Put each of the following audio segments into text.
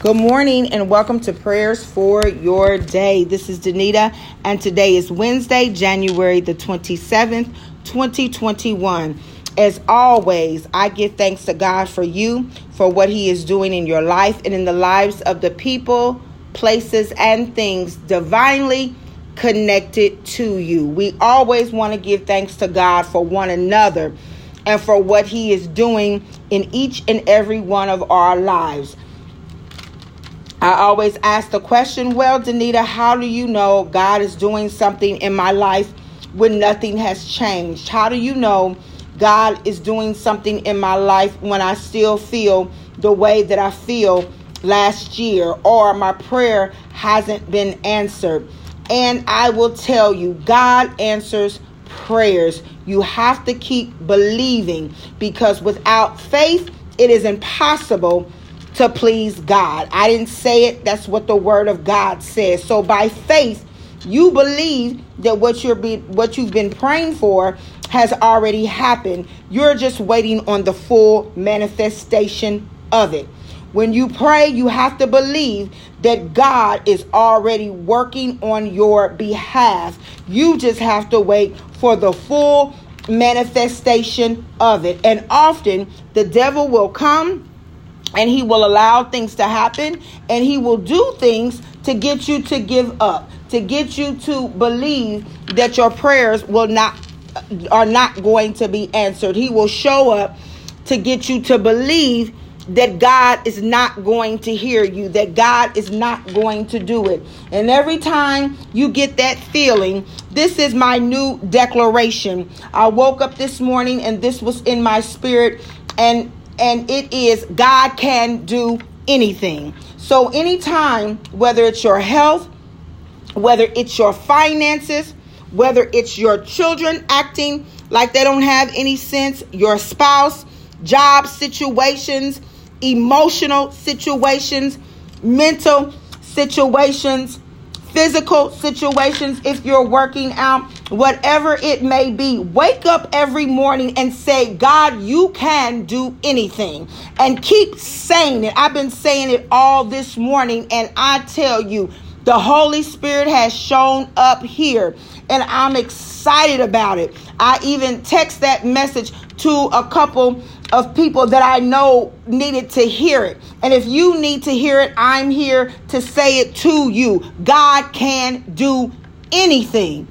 Good morning and welcome to Prayers for Your Day. This is Danita, and today is Wednesday, January the 27th, 2021. As always, I give thanks to God for you, for what He is doing in your life and in the lives of the people, places, and things divinely connected to you. We always want to give thanks to God for one another and for what He is doing in each and every one of our lives. I always ask the question, well, Danita, how do you know God is doing something in my life when nothing has changed? How do you know God is doing something in my life when I still feel the way that I feel last year or my prayer hasn't been answered? And I will tell you, God answers prayers. You have to keep believing because without faith, it is impossible to please God. I didn't say it, that's what the word of God says. So by faith, you believe that what you're be, what you've been praying for has already happened. You're just waiting on the full manifestation of it. When you pray, you have to believe that God is already working on your behalf. You just have to wait for the full manifestation of it. And often the devil will come and he will allow things to happen and he will do things to get you to give up to get you to believe that your prayers will not are not going to be answered he will show up to get you to believe that God is not going to hear you, that God is not going to do it. And every time you get that feeling, this is my new declaration. I woke up this morning and this was in my spirit and and it is God can do anything. So, anytime, whether it's your health, whether it's your finances, whether it's your children acting like they don't have any sense, your spouse, job situations, emotional situations, mental situations, physical situations, if you're working out, whatever it may be, wake up every morning and say, God, you can do anything. And keep saying it. I've been saying it all this morning, and I tell you, the Holy Spirit has shown up here, and I'm excited about it. I even text that message to a couple of people that I know needed to hear it. And if you need to hear it, I'm here to say it to you. God can do anything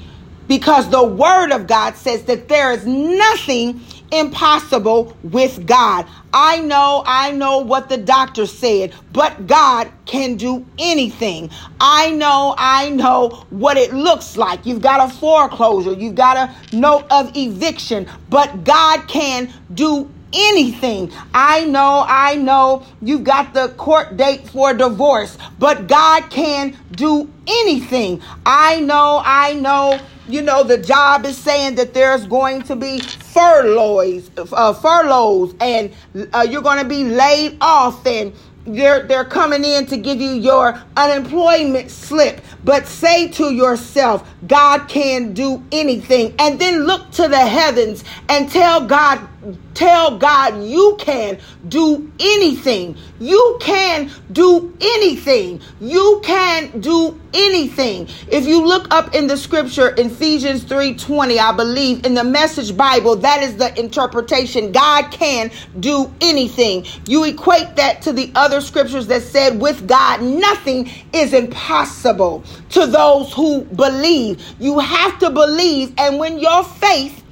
because the word of God says that there is nothing impossible with God. I know, I know what the doctor said, but God can do anything. I know, I know what it looks like. You've got a foreclosure, you've got a note of eviction, but God can do anything. I know, I know you got the court date for divorce, but God can do anything. I know, I know, you know, the job is saying that there's going to be furloughs, uh, furloughs, and uh, you're going to be laid off, and they're they're coming in to give you your unemployment slip but say to yourself god can do anything and then look to the heavens and tell god tell God you can do anything. You can do anything. You can do anything. If you look up in the scripture Ephesians 3:20, I believe in the message Bible, that is the interpretation. God can do anything. You equate that to the other scriptures that said with God nothing is impossible to those who believe. You have to believe and when your faith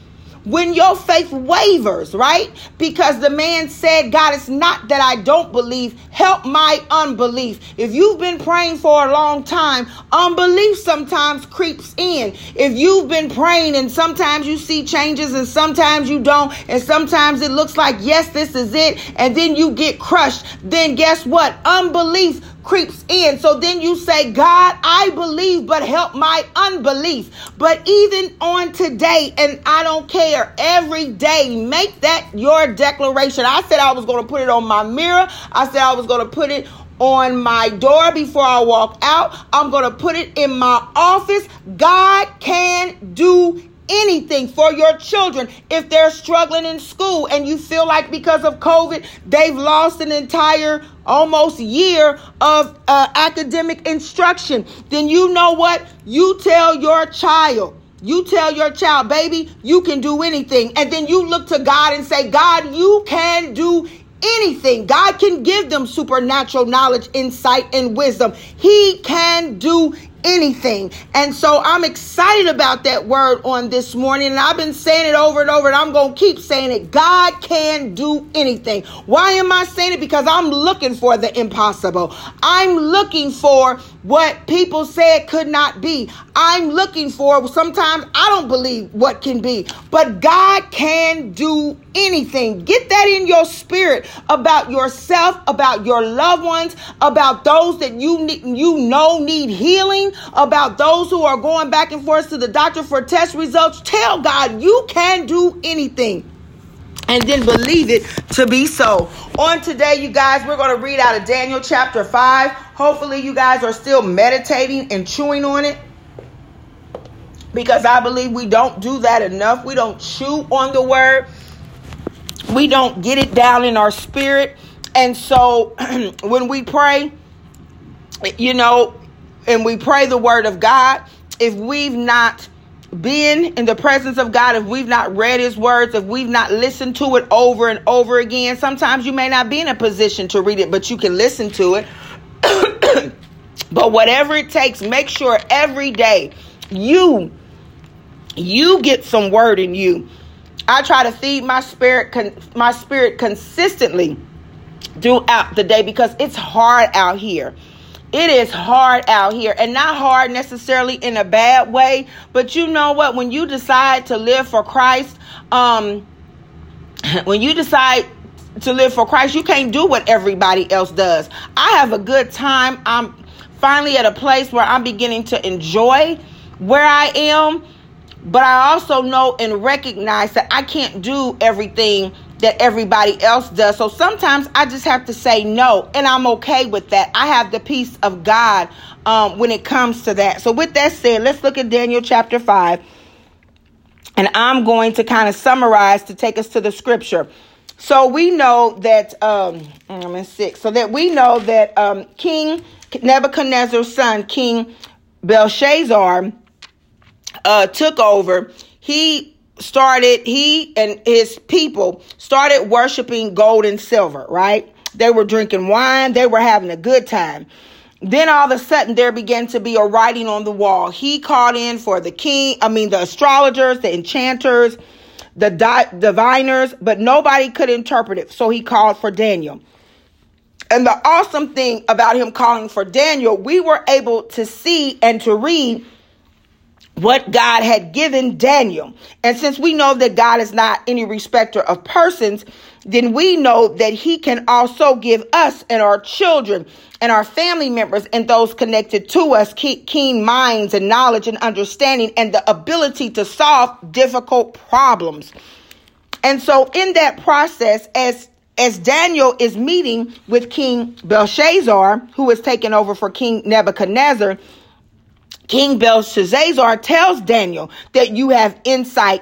when your faith wavers, right? Because the man said, God, it's not that I don't believe, help my unbelief. If you've been praying for a long time, unbelief sometimes creeps in. If you've been praying and sometimes you see changes and sometimes you don't, and sometimes it looks like, yes, this is it, and then you get crushed, then guess what? Unbelief creeps in. So then you say, God, I believe, but help my unbelief. But even on today, and I don't care, every day, make that your declaration. I said I was going to put it on my mirror. I said I was going to put it on my door before I walk out. I'm going to put it in my office. God can do anything for your children if they're struggling in school and you feel like because of COVID, they've lost an entire almost year of uh, academic instruction, then you know what? You tell your child. You tell your child, baby, you can do anything. And then you look to God and say, God, you can do anything. God can give them supernatural knowledge, insight, and wisdom. He can do anything. And so I'm excited about that word on this morning. And I've been saying it over and over, and I'm going to keep saying it. God can do anything. Why am I saying it? Because I'm looking for the impossible. I'm looking for what people said could not be. I'm looking for, sometimes I don't believe what can be, but God can do anything. Get that in your spirit about yourself, about your loved ones, about those that you need, you know need healing, about those who are going back and forth to the doctor for test results. Tell God you can do anything and then believe it to be so. On today, you guys, we're going to read out of Daniel chapter 5. Hopefully, you guys are still meditating and chewing on it because I believe we don't do that enough. We don't chew on the word, we don't get it down in our spirit. And so, when we pray, you know, and we pray the word of God, if we've not been in the presence of God, if we've not read his words, if we've not listened to it over and over again, sometimes you may not be in a position to read it, but you can listen to it. But whatever it takes, make sure every day you you get some word in you. I try to feed my spirit con- my spirit consistently throughout the day because it's hard out here. It is hard out here and not hard necessarily in a bad way, but you know what? When you decide to live for Christ, um, when you decide to live for Christ, you can't do what everybody else does. I have a good time. I'm finally at a place where I'm beginning to enjoy where I am, but I also know and recognize that I can't do everything that everybody else does. So sometimes I just have to say no, and I'm okay with that. I have the peace of God um, when it comes to that. So, with that said, let's look at Daniel chapter 5. And I'm going to kind of summarize to take us to the scripture. So we know that um, I'm in six. So that we know that um, King Nebuchadnezzar's son, King Belshazzar, uh, took over. He started, he and his people started worshiping gold and silver, right? They were drinking wine, they were having a good time. Then all of a sudden, there began to be a writing on the wall. He called in for the king, I mean, the astrologers, the enchanters, the di- diviners, but nobody could interpret it. So he called for Daniel. And the awesome thing about him calling for Daniel, we were able to see and to read what God had given Daniel. And since we know that God is not any respecter of persons, then we know that he can also give us and our children and our family members and those connected to us keen minds and knowledge and understanding and the ability to solve difficult problems. And so in that process, as as Daniel is meeting with King Belshazzar, who is taking over for King Nebuchadnezzar, King Belshazzar tells Daniel that you have insight,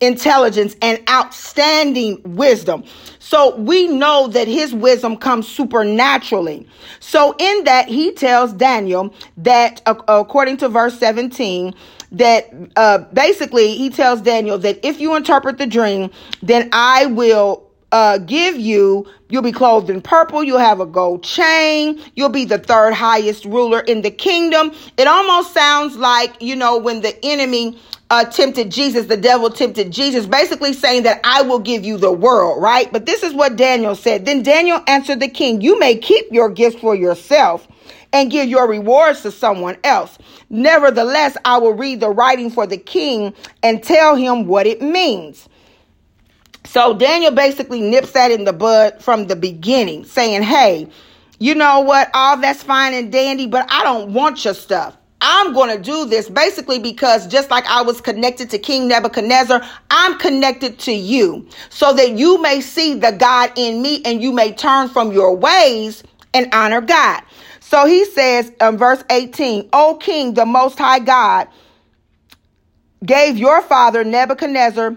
intelligence, and outstanding wisdom. So we know that his wisdom comes supernaturally. So in that, he tells Daniel that, according to verse 17, that uh, basically he tells Daniel that if you interpret the dream, then I will uh, give you, you'll be clothed in purple, you'll have a gold chain, you'll be the third highest ruler in the kingdom. It almost sounds like, you know, when the enemy uh, tempted Jesus, the devil tempted Jesus, basically saying that I will give you the world, right? But this is what Daniel said. Then Daniel answered the king, You may keep your gifts for yourself and give your rewards to someone else. Nevertheless, I will read the writing for the king and tell him what it means. So Daniel basically nips that in the bud from the beginning, saying, Hey, you know what? All that's fine and dandy, but I don't want your stuff. I'm going to do this basically because just like I was connected to King Nebuchadnezzar, I'm connected to you so that you may see the God in me and you may turn from your ways and honor God. So he says in verse 18, O King, the most high God, gave your father Nebuchadnezzar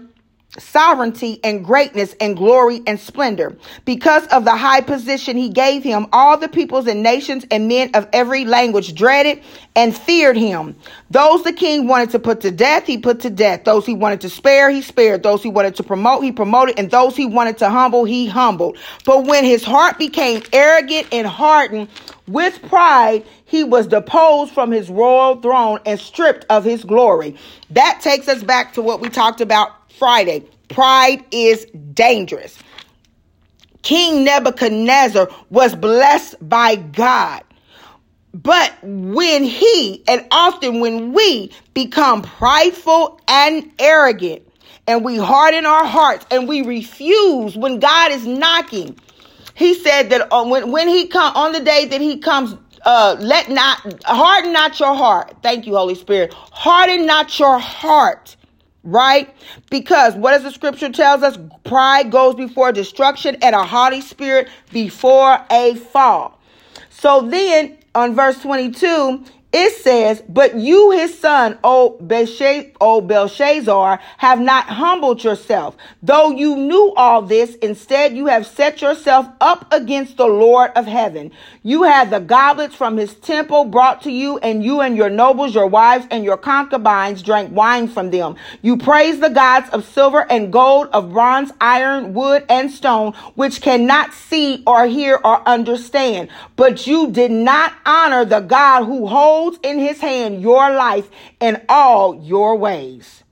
sovereignty and greatness and glory and splendor. Because of the high position he gave him, all the peoples and nations and men of every language dreaded and feared him. Those the king wanted to put to death, he put to death. Those he wanted to spare, he spared. Those he wanted to promote, he promoted. And those he wanted to humble, he humbled. But when his heart became arrogant and hardened with pride, he was deposed from his royal throne and stripped of his glory. That takes us back to what we talked about Friday. Pride is dangerous. King Nebuchadnezzar was blessed by God. But when he, and often when we become prideful and arrogant, and we harden our hearts and we refuse when God is knocking, he said that uh, when, when he come on the day that he comes, uh, let not harden not your heart. Thank you, Holy Spirit. Harden not your heart right? Because what does the scripture tells us? Pride goes before destruction and a haughty spirit before a fall. So then on verse 22, it says, But you, his son, O, Belshazzar, have not humbled yourself. Though you knew all this, instead you have set yourself up against the Lord of heaven. You had the goblets from his temple brought to you, and you and your nobles, your wives, and your concubines drank wine from them. You praised the gods of silver and gold, of bronze, iron, wood, and stone, which cannot see or hear or understand. But you did not honor the God who holds holds in his hand your life and all your ways.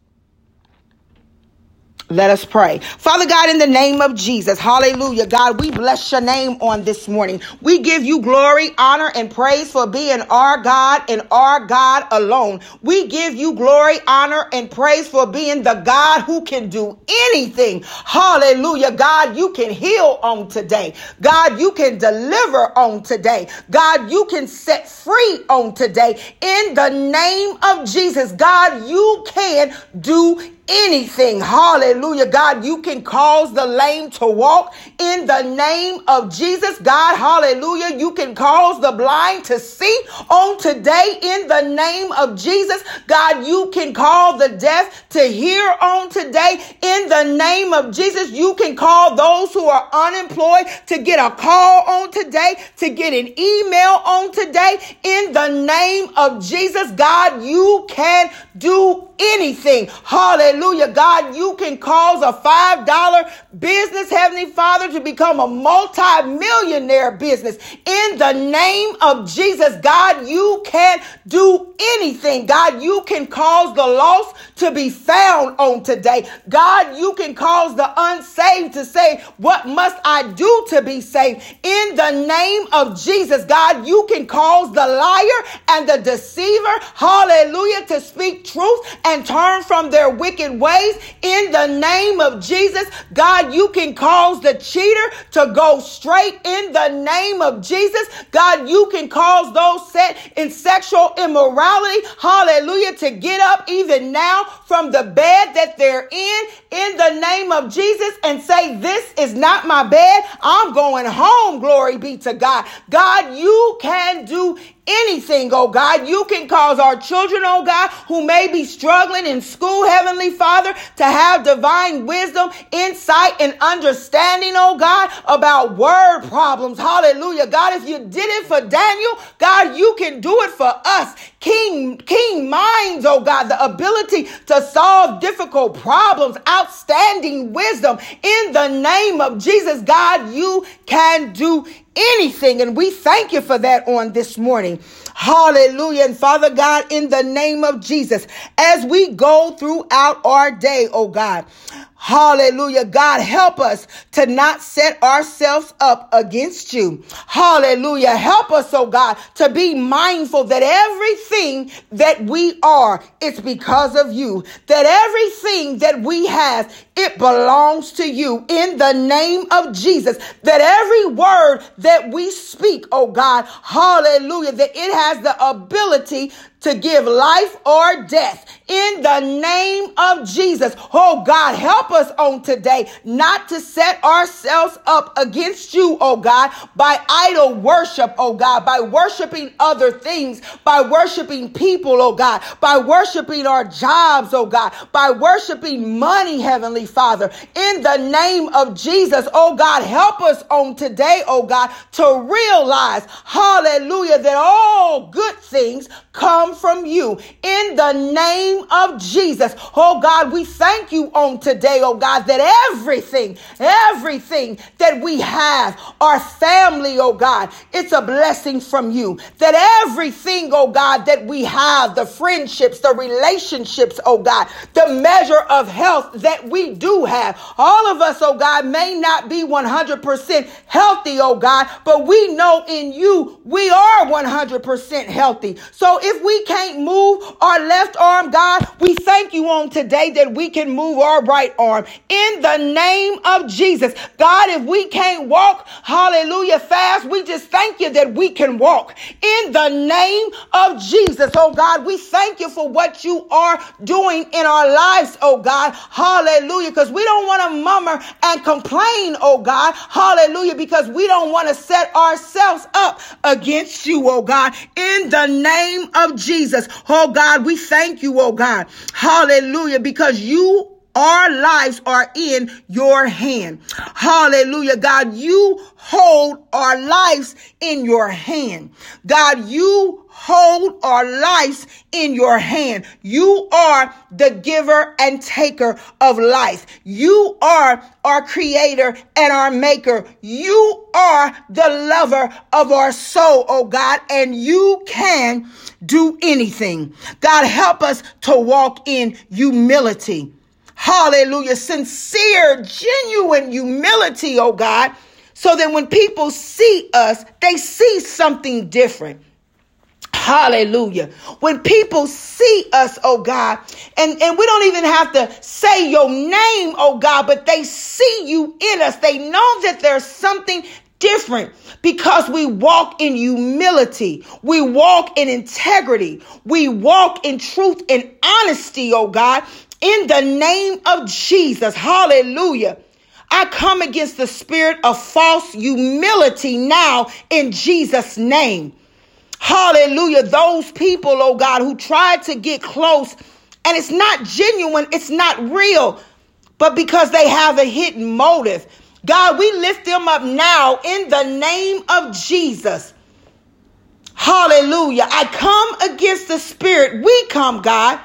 Let us pray. Father God, in the name of Jesus, hallelujah. God, we bless your name on this morning. We give you glory, honor, and praise for being our God and our God alone. We give you glory, honor, and praise for being the God who can do anything. Hallelujah. God, you can heal on today. God, you can deliver on today. God, you can set free on today. In the name of Jesus, God, you can do anything. Hallelujah. God, you can cause the lame to walk in the name of Jesus. God, hallelujah. You can cause the blind to see on today in the name of Jesus. God, you can call the deaf to hear on today in the name of Jesus. You can call those who are unemployed to get a call on today, to get an email on today in the name of Jesus. God, you can do anything. Hallelujah. God, you can cause a $5 business, Heavenly Father, to become a multi-millionaire business. In the name of Jesus, God, you can do anything. God, you can cause the lost to be found on today. God, you can cause the unsaved to say, what must I do to be saved? In the name of Jesus, God, you can cause the liar and the deceiver, hallelujah, to speak truth and turn from their wicked ways in the name of Jesus. God, you can cause the cheater to go straight in the name of Jesus. God, you can cause those set in sexual immorality, hallelujah, to get up even now from the bed that they're in in the name of Jesus and say, This is not my bed. I'm going home. Glory be to God. God, you can do anything, oh God. You can cause our children, oh God, who may be struggling in school, Heavenly Father, to have divine wisdom, insight, and understanding, oh God, about word problems. Hallelujah. God, if you did it for Daniel, God, you can do it for us. King, king minds, oh God, the ability to solve difficult problems, outstanding wisdom in the name of Jesus. God, you can do anything. And we thank you for that on this morning. Hallelujah. And Father God, in the name of Jesus, as we go throughout our day, oh God, Hallelujah. God, help us to not set ourselves up against you. Hallelujah. Help us, oh God, to be mindful that everything that we are, it's because of you. That everything that we have, it belongs to you in the name of Jesus. That every word that we speak, oh God, hallelujah, that it has the ability to give life or death in the name of Jesus. Oh God, help us on today not to set ourselves up against you, oh God, by idol worship, oh God, by worshiping other things, by worshiping people, oh God, by worshiping our jobs, oh God, by worshiping money, Heavenly Father. In the name of Jesus, oh God, help us on today, oh God, to realize, hallelujah, that all good things come from you. In the name of Jesus. Oh God, we thank you on today, oh God, that everything, everything that we have, our family, oh God, it's a blessing from you. That everything, oh God, that we have, the friendships, the relationships, oh God, the measure of health that we do have. All of us, oh God, may not be 100% healthy, oh God, but we know in you we are 100% healthy. So if we can't move our left arm, God, we thank you on today that we can move our right arm in the name of Jesus. God, if we can't walk, hallelujah, fast, we just thank you that we can walk in the name of Jesus. Oh God, we thank you for what you are doing in our lives, oh God. Hallelujah. Because we don't want to murmur and complain, oh God. Hallelujah. Because we don't want to set ourselves up against you, oh God. In the name of Jesus. Oh God, we thank you, oh God. Hallelujah. Because you our lives are in your hand. Hallelujah. God, you hold our lives in your hand. God, you hold our lives in your hand. You are the giver and taker of life. You are our creator and our maker. You are the lover of our soul, oh God, and you can do anything. God, help us to walk in humility. Hallelujah. Sincere, genuine humility, oh God. So that when people see us, they see something different. Hallelujah. When people see us, oh God, and, and we don't even have to say your name, oh God, but they see you in us. They know that there's something different because we walk in humility. We walk in integrity. We walk in truth and honesty, oh God in the name of Jesus. Hallelujah. I come against the spirit of false humility now in Jesus' name. Hallelujah. Those people, oh God, who tried to get close and it's not genuine, it's not real, but because they have a hidden motive. God, we lift them up now in the name of Jesus. Hallelujah. I come against the spirit. We come, God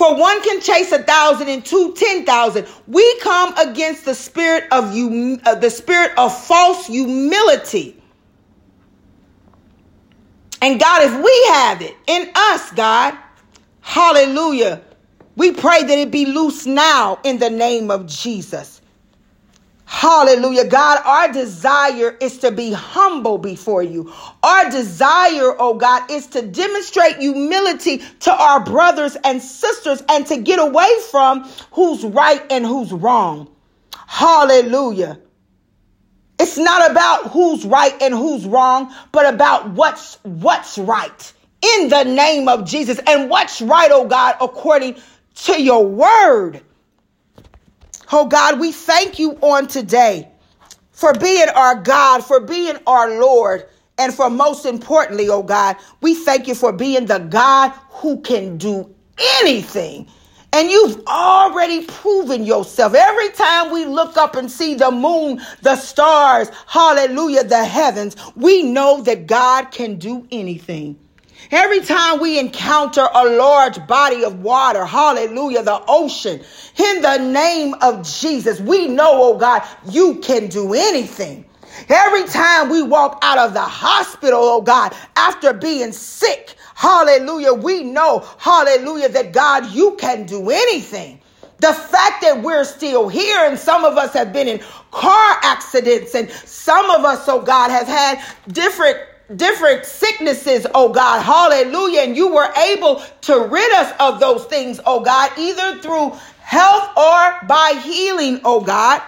for one can chase a thousand and two ten thousand. We come against the spirit of you, uh, the spirit of false humility. And God, if we have it in us, God, hallelujah, we pray that it be loose now in the name of Jesus. Hallelujah. God, our desire is to be humble before you. Our desire, oh God, is to demonstrate humility to our brothers and sisters and to get away from who's right and who's wrong. Hallelujah. It's not about who's right and who's wrong, but about what's what's right in the name of Jesus and what's right, oh God, according to your word. Oh God, we thank you on today for being our God, for being our Lord. And for most importantly, oh God, we thank you for being the God who can do anything. And you've already proven yourself. Every time we look up and see the moon, the stars, hallelujah, the heavens, we know that God can do anything. Every time we encounter a large body of water, hallelujah, the ocean, in the name of Jesus, we know, oh God, you can do anything. Every time we walk out of the hospital, oh God, after being sick, hallelujah, we know, hallelujah, that God, you can do anything. The fact that we're still here and some of us have been in car accidents and some of us, oh God, have had different different sicknesses, oh God, hallelujah. And you were able to rid us of those things, oh God, either through health or by healing, oh God.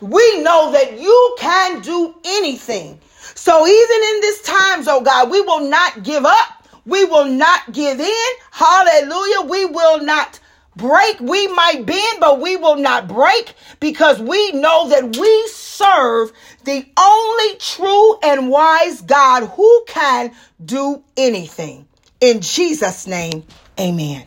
We know that you can do anything. So even in these times, oh God, we will not give up. We will not give in. Hallelujah. We will not break. We might bend, but we will not break because we know that we serve the only true and wise God who can do anything. In Jesus' name, amen.